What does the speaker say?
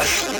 Rush